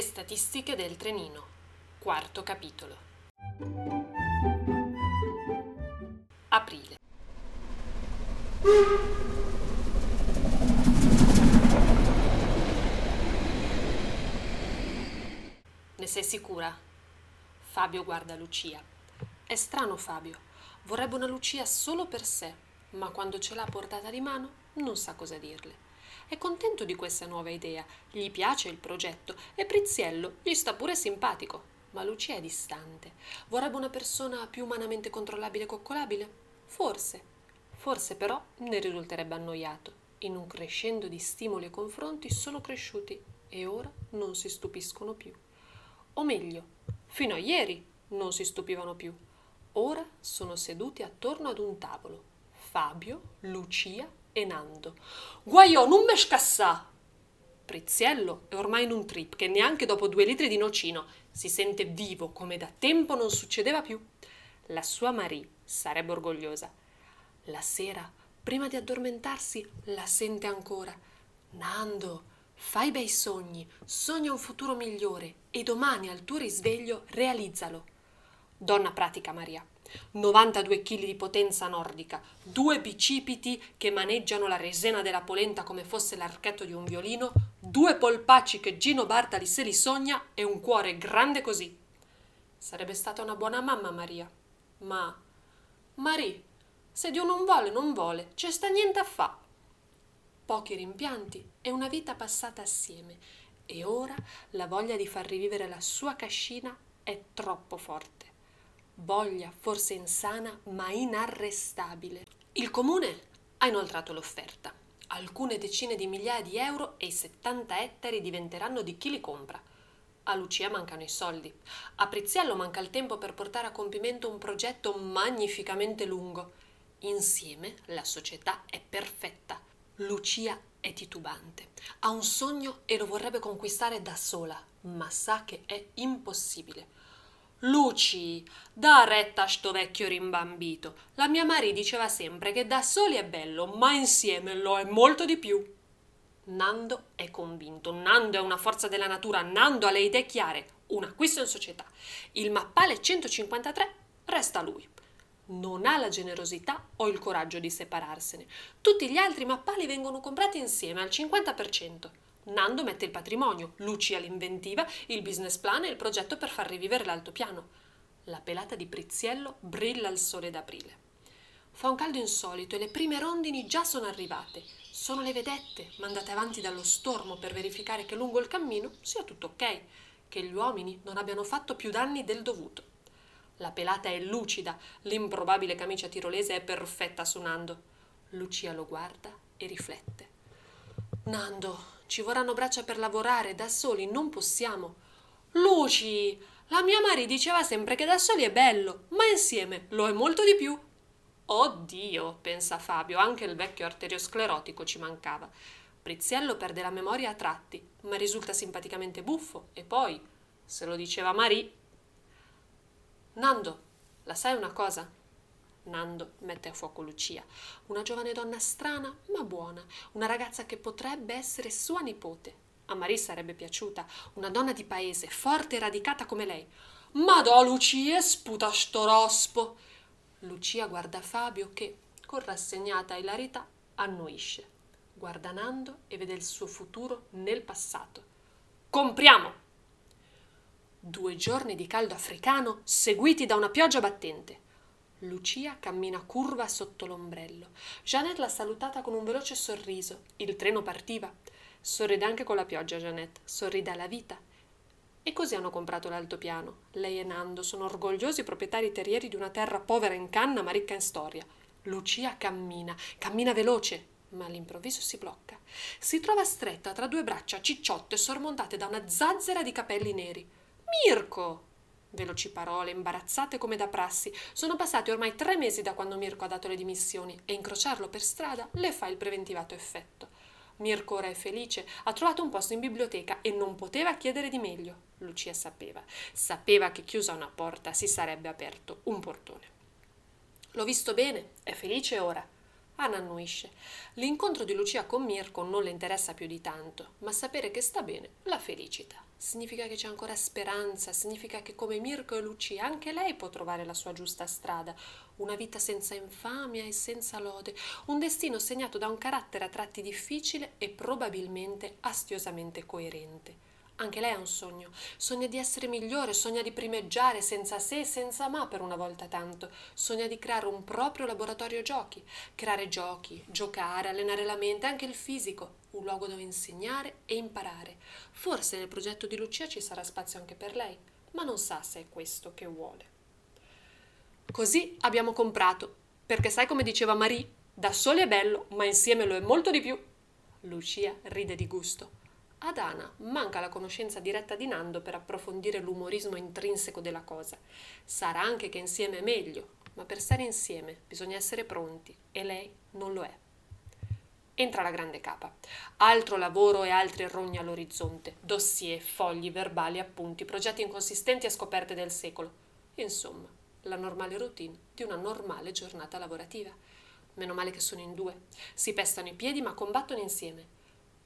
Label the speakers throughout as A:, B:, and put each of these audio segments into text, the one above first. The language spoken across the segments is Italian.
A: Le statistiche del trenino. Quarto capitolo. Aprile. Ne sei sicura? Fabio guarda Lucia. È strano Fabio. Vorrebbe una Lucia solo per sé, ma quando ce l'ha portata di mano non sa cosa dirle. È contento di questa nuova idea, gli piace il progetto e Priziello gli sta pure simpatico. Ma Lucia è distante. Vorrebbe una persona più umanamente controllabile e coccolabile? Forse. Forse però ne risulterebbe annoiato. In un crescendo di stimoli e confronti sono cresciuti e ora non si stupiscono più. O meglio, fino a ieri non si stupivano più. Ora sono seduti attorno ad un tavolo. Fabio, Lucia e Nando. Guaiò, non me scassà! Priziello è ormai in un trip che neanche dopo due litri di nocino si sente vivo come da tempo non succedeva più. La sua Marie sarebbe orgogliosa. La sera, prima di addormentarsi, la sente ancora. Nando, fai bei sogni, sogna un futuro migliore e domani al tuo risveglio realizzalo. Donna pratica Maria. 92 kg di potenza nordica, due bicipiti che maneggiano la resena della polenta come fosse l'archetto di un violino, due polpacci che Gino Bartali se li sogna e un cuore grande così. Sarebbe stata una buona mamma Maria. Ma Marie, se Dio non vuole, non vuole, c'è sta niente a fa. Pochi rimpianti e una vita passata assieme. E ora la voglia di far rivivere la sua cascina è troppo forte voglia forse insana ma inarrestabile. Il comune ha inoltrato l'offerta. Alcune decine di migliaia di euro e i 70 ettari diventeranno di chi li compra. A Lucia mancano i soldi. A Priziello manca il tempo per portare a compimento un progetto magnificamente lungo. Insieme la società è perfetta. Lucia è titubante. Ha un sogno e lo vorrebbe conquistare da sola, ma sa che è impossibile. Luci, da retta a sto vecchio rimbambito. La mia Marie diceva sempre che da soli è bello, ma insieme lo è molto di più. Nando è convinto, Nando è una forza della natura, Nando ha le idee chiare, un acquisto in società. Il mappale 153 resta lui. Non ha la generosità o il coraggio di separarsene. Tutti gli altri mappali vengono comprati insieme al 50%. Nando mette il patrimonio, Lucia l'inventiva, il business plan e il progetto per far rivivere l'altopiano. La pelata di Priziello brilla al sole d'aprile. Fa un caldo insolito e le prime rondini già sono arrivate. Sono le vedette, mandate avanti dallo stormo per verificare che lungo il cammino sia tutto ok, che gli uomini non abbiano fatto più danni del dovuto. La pelata è lucida, l'improbabile camicia tirolese è perfetta su Nando. Lucia lo guarda e riflette. Nando, ci vorranno braccia per lavorare, da soli non possiamo. Luci, la mia Mari diceva sempre che da soli è bello, ma insieme lo è molto di più. Oddio, pensa Fabio, anche il vecchio arteriosclerotico ci mancava. Priziello perde la memoria a tratti, ma risulta simpaticamente buffo. E poi, se lo diceva Marie. Nando, la sai una cosa? Nando mette a fuoco Lucia, una giovane donna strana ma buona, una ragazza che potrebbe essere sua nipote. A Marie sarebbe piaciuta, una donna di paese, forte e radicata come lei. Madò Lucia, sputa sto rospo! Lucia guarda Fabio che, con rassegnata ilarità, annuisce. Guarda Nando e vede il suo futuro nel passato. Compriamo! Due giorni di caldo africano seguiti da una pioggia battente. Lucia cammina curva sotto l'ombrello. Janet l'ha salutata con un veloce sorriso. Il treno partiva. Sorride anche con la pioggia, Janet. Sorride alla vita. E così hanno comprato l'altopiano. Lei e Nando sono orgogliosi proprietari terrieri di una terra povera in canna ma ricca in storia. Lucia cammina, cammina veloce, ma all'improvviso si blocca. Si trova stretta tra due braccia cicciotte sormontate da una zazzera di capelli neri. Mirko! Veloci parole, imbarazzate come da prassi. Sono passati ormai tre mesi da quando Mirko ha dato le dimissioni e incrociarlo per strada le fa il preventivato effetto. Mirko ora è felice, ha trovato un posto in biblioteca e non poteva chiedere di meglio. Lucia sapeva, sapeva che chiusa una porta si sarebbe aperto un portone. L'ho visto bene, è felice ora. Anna annuisce. L'incontro di Lucia con Mirko non le interessa più di tanto, ma sapere che sta bene la felicita. Significa che c'è ancora speranza, significa che come Mirko e Lucia anche lei può trovare la sua giusta strada, una vita senza infamia e senza lode, un destino segnato da un carattere a tratti difficile e probabilmente astiosamente coerente. Anche lei ha un sogno, sogna di essere migliore, sogna di primeggiare senza se e senza ma per una volta tanto, sogna di creare un proprio laboratorio giochi, creare giochi, giocare, allenare la mente, anche il fisico, un luogo dove insegnare e imparare. Forse nel progetto di Lucia ci sarà spazio anche per lei, ma non sa se è questo che vuole. Così abbiamo comprato, perché sai come diceva Marie, da soli è bello, ma insieme lo è molto di più. Lucia ride di gusto. Ad Ana manca la conoscenza diretta di Nando per approfondire l'umorismo intrinseco della cosa. Sarà anche che insieme è meglio, ma per stare insieme bisogna essere pronti e lei non lo è. Entra la grande capa. Altro lavoro e altri rogni all'orizzonte. Dossier, fogli, verbali, appunti, progetti inconsistenti e scoperte del secolo. Insomma, la normale routine di una normale giornata lavorativa. Meno male che sono in due. Si pestano i piedi ma combattono insieme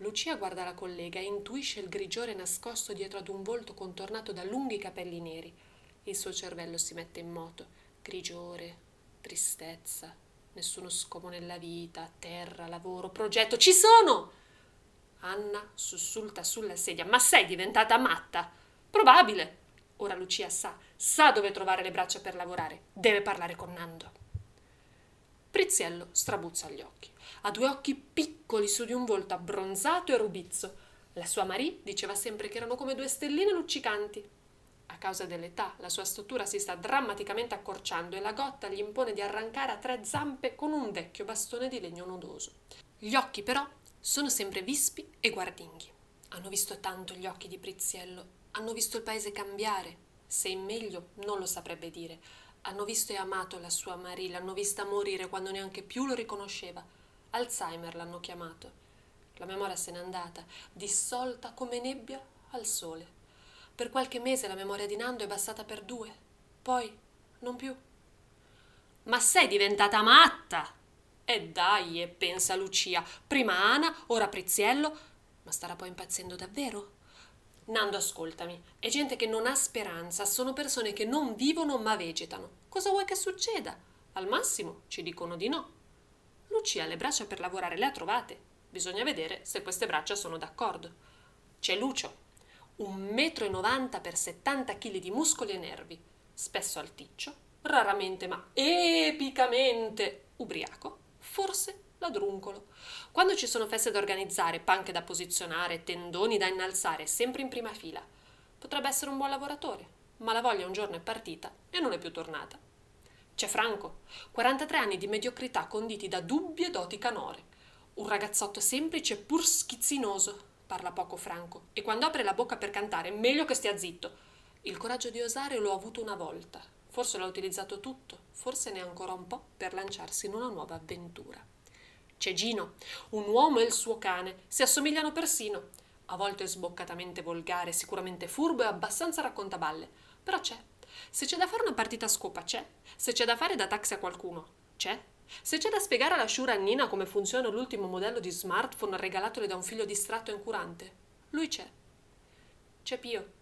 A: Lucia guarda la collega e intuisce il grigiore nascosto dietro ad un volto contornato da lunghi capelli neri. Il suo cervello si mette in moto. Grigiore, tristezza, nessuno scopo nella vita, terra, lavoro, progetto. Ci sono! Anna sussulta sulla sedia. Ma sei diventata matta? Probabile. Ora Lucia sa, sa dove trovare le braccia per lavorare. Deve parlare con Nando. Priziello strabuzza gli occhi. Ha due occhi piccoli su di un volto abbronzato e rubizzo. La sua Marie diceva sempre che erano come due stelline luccicanti. A causa dell'età, la sua struttura si sta drammaticamente accorciando e la gotta gli impone di arrancare a tre zampe con un vecchio bastone di legno nodoso. Gli occhi, però, sono sempre vispi e guardinghi. Hanno visto tanto gli occhi di Priziello, hanno visto il paese cambiare. Se in meglio non lo saprebbe dire. Hanno visto e amato la sua Marie, l'hanno vista morire quando neanche più lo riconosceva. Alzheimer l'hanno chiamato. La memoria se n'è andata, dissolta come nebbia al sole. Per qualche mese la memoria di Nando è bastata per due, poi non più. Ma sei diventata matta! E dai, e pensa Lucia, prima Ana, ora Priziello, ma starà poi impazzendo davvero? Nando, ascoltami, è gente che non ha speranza, sono persone che non vivono ma vegetano. Cosa vuoi che succeda? Al massimo ci dicono di no. Lucia le braccia per lavorare le ha trovate. Bisogna vedere se queste braccia sono d'accordo. C'è Lucio, un metro e novanta per 70 kg di muscoli e nervi, spesso alticcio, raramente ma epicamente ubriaco, forse ladruncolo. Quando ci sono feste da organizzare, panche da posizionare, tendoni da innalzare, sempre in prima fila. Potrebbe essere un buon lavoratore, ma la voglia un giorno è partita e non è più tornata. C'è Franco, 43 anni di mediocrità conditi da dubbie doti canore. Un ragazzotto semplice pur schizzinoso. Parla poco Franco e quando apre la bocca per cantare meglio che stia zitto. Il coraggio di osare lo ha avuto una volta. Forse l'ha utilizzato tutto, forse ne ha ancora un po' per lanciarsi in una nuova avventura. C'è Gino, un uomo e il suo cane, si assomigliano persino. A volte sboccatamente volgare, sicuramente furbo e abbastanza raccontaballe, però c'è. Se c'è da fare una partita a scopa, c'è. Se c'è da fare da taxi a qualcuno, c'è. Se c'è da spiegare alla Shura Nina come funziona l'ultimo modello di smartphone regalatole da un figlio distratto e incurante, lui c'è. C'è Pio,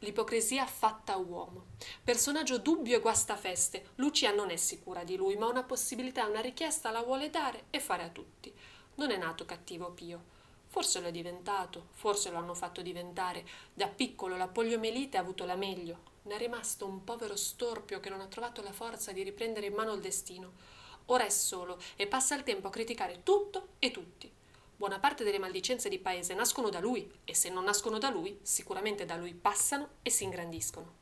A: L'ipocrisia fatta uomo. Personaggio dubbio e guastafeste. Lucia non è sicura di lui, ma una possibilità, una richiesta la vuole dare e fare a tutti. Non è nato cattivo Pio. Forse lo è diventato, forse lo hanno fatto diventare. Da piccolo la poliomelite ha avuto la meglio. Ne è rimasto un povero storpio che non ha trovato la forza di riprendere in mano il destino. Ora è solo e passa il tempo a criticare tutto e tutti. Buona parte delle maldicenze di paese nascono da lui e se non nascono da lui, sicuramente da lui passano e si ingrandiscono.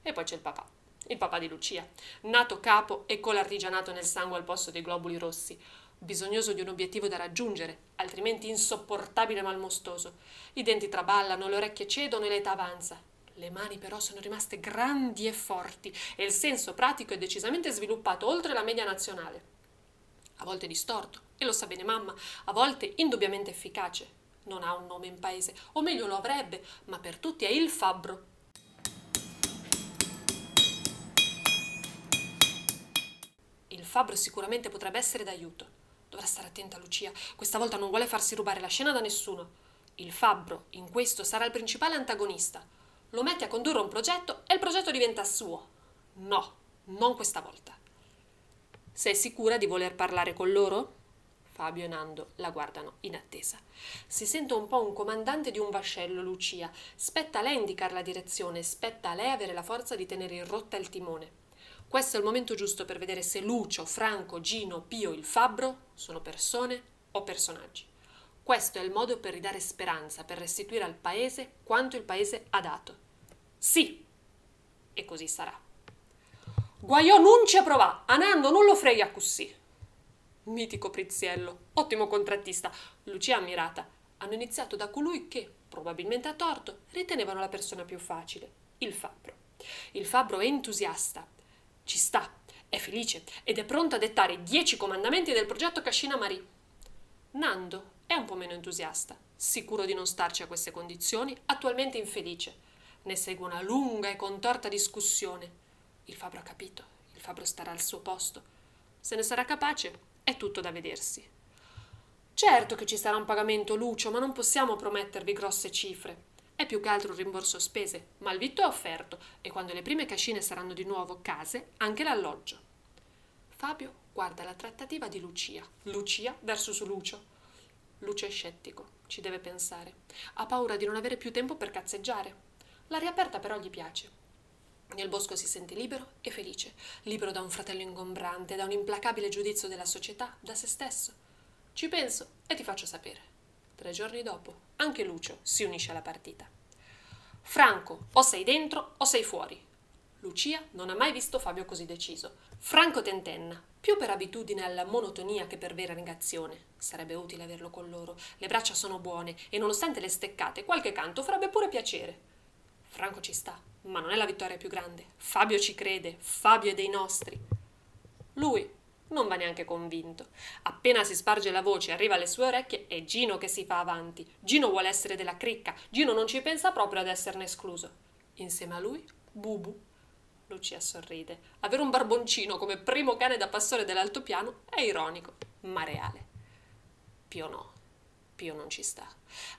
A: E poi c'è il papà, il papà di Lucia, nato capo e colartigianato nel sangue al posto dei globuli rossi, bisognoso di un obiettivo da raggiungere, altrimenti insopportabile e malmostoso. I denti traballano, le orecchie cedono e l'età avanza. Le mani però sono rimaste grandi e forti e il senso pratico è decisamente sviluppato oltre la media nazionale a volte distorto, e lo sa bene mamma, a volte indubbiamente efficace. Non ha un nome in paese, o meglio lo avrebbe, ma per tutti è il fabbro. Il fabbro sicuramente potrebbe essere d'aiuto. Dovrà stare attenta Lucia, questa volta non vuole farsi rubare la scena da nessuno. Il fabbro, in questo, sarà il principale antagonista. Lo mette a condurre un progetto e il progetto diventa suo. No, non questa volta. Sei sicura di voler parlare con loro? Fabio e Nando la guardano in attesa. Si sente un po' un comandante di un vascello, Lucia. Spetta a lei indicare la direzione, spetta a lei avere la forza di tenere in rotta il timone. Questo è il momento giusto per vedere se Lucio, Franco, Gino, Pio, il Fabbro sono persone o personaggi. Questo è il modo per ridare speranza, per restituire al paese quanto il paese ha dato. Sì! E così sarà. Guaiò non ci provà, a Nando non lo frega così. Mitico Prizziello, ottimo contrattista, Lucia ammirata. Hanno iniziato da colui che, probabilmente a torto, ritenevano la persona più facile, il fabbro. Il fabbro è entusiasta, ci sta, è felice ed è pronto a dettare i dieci comandamenti del progetto Cascina Marie. Nando è un po' meno entusiasta, sicuro di non starci a queste condizioni, attualmente infelice. Ne segue una lunga e contorta discussione. Il fabbro ha capito, il fabbro starà al suo posto. Se ne sarà capace, è tutto da vedersi. Certo che ci sarà un pagamento, Lucio, ma non possiamo promettervi grosse cifre. È più che altro un rimborso spese, ma il vitto è offerto e quando le prime cascine saranno di nuovo case, anche l'alloggio. Fabio guarda la trattativa di Lucia. Lucia versus Lucio. Lucio è scettico, ci deve pensare. Ha paura di non avere più tempo per cazzeggiare. L'aria aperta però gli piace. Nel bosco si sente libero e felice, libero da un fratello ingombrante, da un implacabile giudizio della società, da se stesso. Ci penso e ti faccio sapere. Tre giorni dopo, anche Lucio si unisce alla partita. Franco, o sei dentro o sei fuori. Lucia non ha mai visto Fabio così deciso. Franco tentenna, più per abitudine alla monotonia che per vera negazione. Sarebbe utile averlo con loro. Le braccia sono buone e nonostante le steccate, qualche canto farebbe pure piacere. Franco ci sta, ma non è la vittoria più grande. Fabio ci crede, Fabio è dei nostri. Lui non va neanche convinto. Appena si sparge la voce arriva alle sue orecchie, è Gino che si fa avanti. Gino vuole essere della cricca, Gino non ci pensa proprio ad esserne escluso. Insieme a lui, Bubu. Lucia sorride. Avere un barboncino come primo cane da pastore dell'altopiano è ironico, ma reale. Pio no. Pio non ci sta.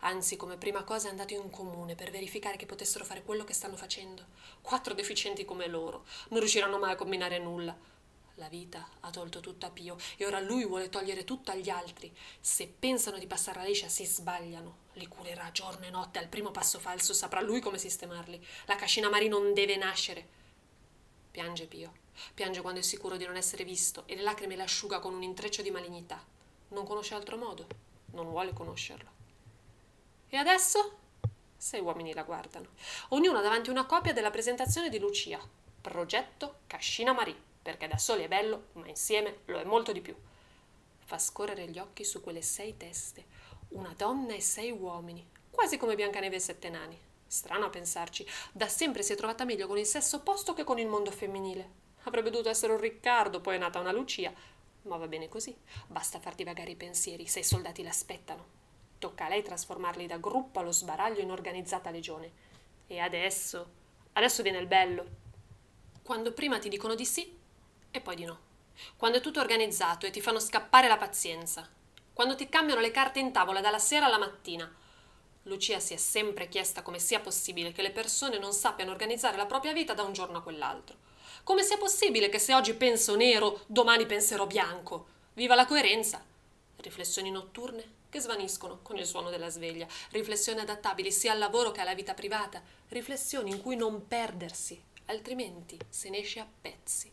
A: Anzi, come prima cosa è andato in comune per verificare che potessero fare quello che stanno facendo. Quattro deficienti come loro. Non riusciranno mai a combinare nulla. La vita ha tolto tutto a Pio e ora lui vuole togliere tutto agli altri. Se pensano di passare la liscia si sbagliano. Li curerà giorno e notte, al primo passo falso saprà lui come sistemarli. La cascina Mari non deve nascere. Piange Pio. Piange quando è sicuro di non essere visto e le lacrime le asciuga con un intreccio di malignità. Non conosce altro modo non vuole conoscerlo. E adesso? Sei uomini la guardano, ognuno davanti a una copia della presentazione di Lucia. Progetto Cascina Marie, perché da soli è bello, ma insieme lo è molto di più. Fa scorrere gli occhi su quelle sei teste, una donna e sei uomini, quasi come Biancaneve e Sette Nani. Strano a pensarci, da sempre si è trovata meglio con il sesso opposto che con il mondo femminile. Avrebbe dovuto essere un Riccardo, poi è nata una Lucia, ma va bene così, basta far divagare i pensieri, se i soldati l'aspettano. Tocca a lei trasformarli da gruppo allo sbaraglio in organizzata legione. E adesso, adesso viene il bello. Quando prima ti dicono di sì e poi di no. Quando è tutto organizzato e ti fanno scappare la pazienza. Quando ti cambiano le carte in tavola dalla sera alla mattina. Lucia si è sempre chiesta come sia possibile che le persone non sappiano organizzare la propria vita da un giorno a quell'altro. Come sia possibile che se oggi penso nero, domani penserò bianco? Viva la coerenza! Riflessioni notturne che svaniscono con il suono della sveglia, riflessioni adattabili sia al lavoro che alla vita privata, riflessioni in cui non perdersi, altrimenti se ne esce a pezzi.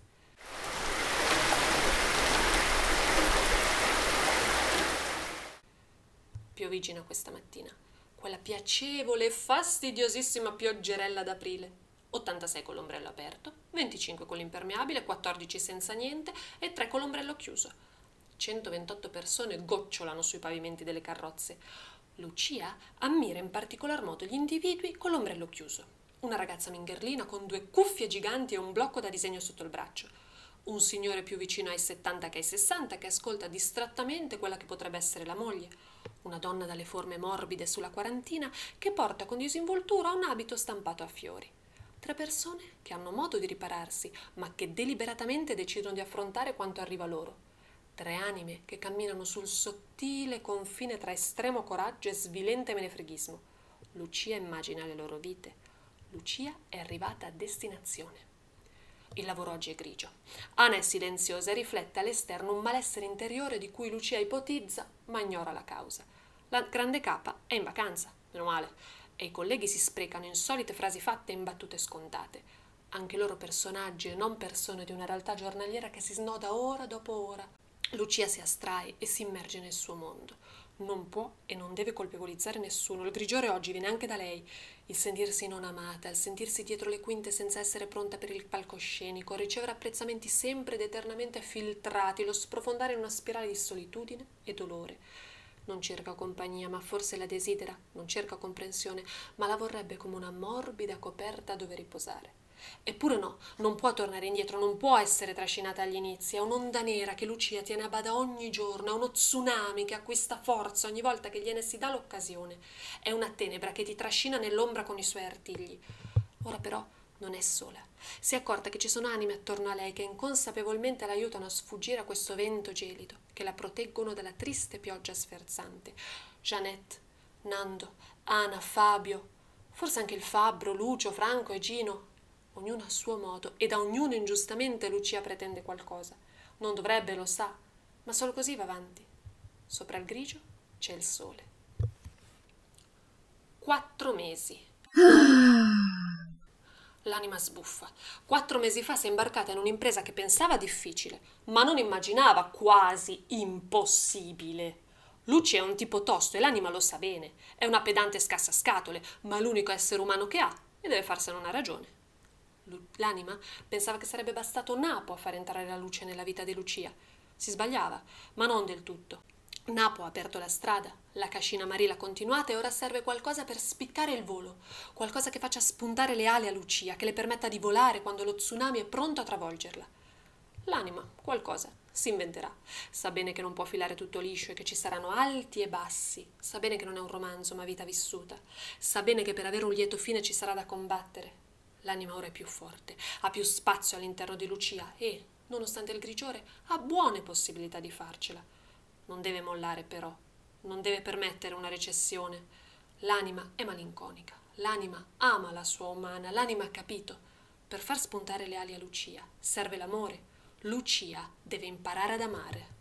A: Piovigina questa mattina, quella piacevole e fastidiosissima pioggerella d'aprile. 86 con l'ombrello aperto, 25 con l'impermeabile, 14 senza niente e 3 con l'ombrello chiuso. 128 persone gocciolano sui pavimenti delle carrozze. Lucia ammira in particolar modo gli individui con l'ombrello chiuso. Una ragazza mingherlina con due cuffie giganti e un blocco da disegno sotto il braccio. Un signore più vicino ai 70 che ai 60 che ascolta distrattamente quella che potrebbe essere la moglie. Una donna dalle forme morbide sulla quarantina che porta con disinvoltura un abito stampato a fiori. Tre persone che hanno modo di ripararsi, ma che deliberatamente decidono di affrontare quanto arriva loro. Tre anime che camminano sul sottile confine tra estremo coraggio e svilente menefreghismo. Lucia immagina le loro vite. Lucia è arrivata a destinazione. Il lavoro oggi è grigio. Ana è silenziosa e riflette all'esterno un malessere interiore di cui Lucia ipotizza, ma ignora la causa. La grande capa è in vacanza, meno male, e i colleghi si sprecano in solite frasi fatte e in battute scontate. Anche loro personaggi e non persone di una realtà giornaliera che si snoda ora dopo ora. Lucia si astrae e si immerge nel suo mondo non può e non deve colpevolizzare nessuno. Il grigiore oggi viene anche da lei. Il sentirsi non amata, il sentirsi dietro le quinte senza essere pronta per il palcoscenico, ricevere apprezzamenti sempre ed eternamente filtrati, lo sprofondare in una spirale di solitudine e dolore. Non cerca compagnia, ma forse la desidera, non cerca comprensione, ma la vorrebbe come una morbida coperta dove riposare. Eppure no, non può tornare indietro, non può essere trascinata agli inizi. È un'onda nera che Lucia tiene a bada ogni giorno, è uno tsunami che acquista forza ogni volta che gliene si dà l'occasione. È una tenebra che ti trascina nell'ombra con i suoi artigli. Ora però non è sola. Si è accorta che ci sono anime attorno a lei che inconsapevolmente l'aiutano a sfuggire a questo vento gelido, che la proteggono dalla triste pioggia sferzante. Jeannette, Nando, Ana, Fabio, forse anche il Fabbro, Lucio, Franco e Gino, ognuno a suo modo, e da ognuno ingiustamente Lucia pretende qualcosa. Non dovrebbe, lo sa, ma solo così va avanti. Sopra il grigio c'è il sole. Quattro mesi. L'anima sbuffa. Quattro mesi fa si è imbarcata in un'impresa che pensava difficile, ma non immaginava quasi impossibile. Lucia è un tipo tosto e l'anima lo sa bene. È una pedante scassaschatole, ma l'unico essere umano che ha e deve farsene una ragione. L'anima pensava che sarebbe bastato Napo a far entrare la luce nella vita di Lucia. Si sbagliava, ma non del tutto. Napo ha aperto la strada, la cascina marina continuata e ora serve qualcosa per spiccare il volo, qualcosa che faccia spuntare le ali a Lucia, che le permetta di volare quando lo tsunami è pronto a travolgerla. L'anima, qualcosa, si inventerà. Sa bene che non può filare tutto liscio e che ci saranno alti e bassi. Sa bene che non è un romanzo, ma vita vissuta. Sa bene che per avere un lieto fine ci sarà da combattere, L'anima ora è più forte, ha più spazio all'interno di Lucia e, nonostante il grigiore, ha buone possibilità di farcela. Non deve mollare però, non deve permettere una recessione. L'anima è malinconica, l'anima ama la sua umana, l'anima ha capito. Per far spuntare le ali a Lucia serve l'amore. Lucia deve imparare ad amare.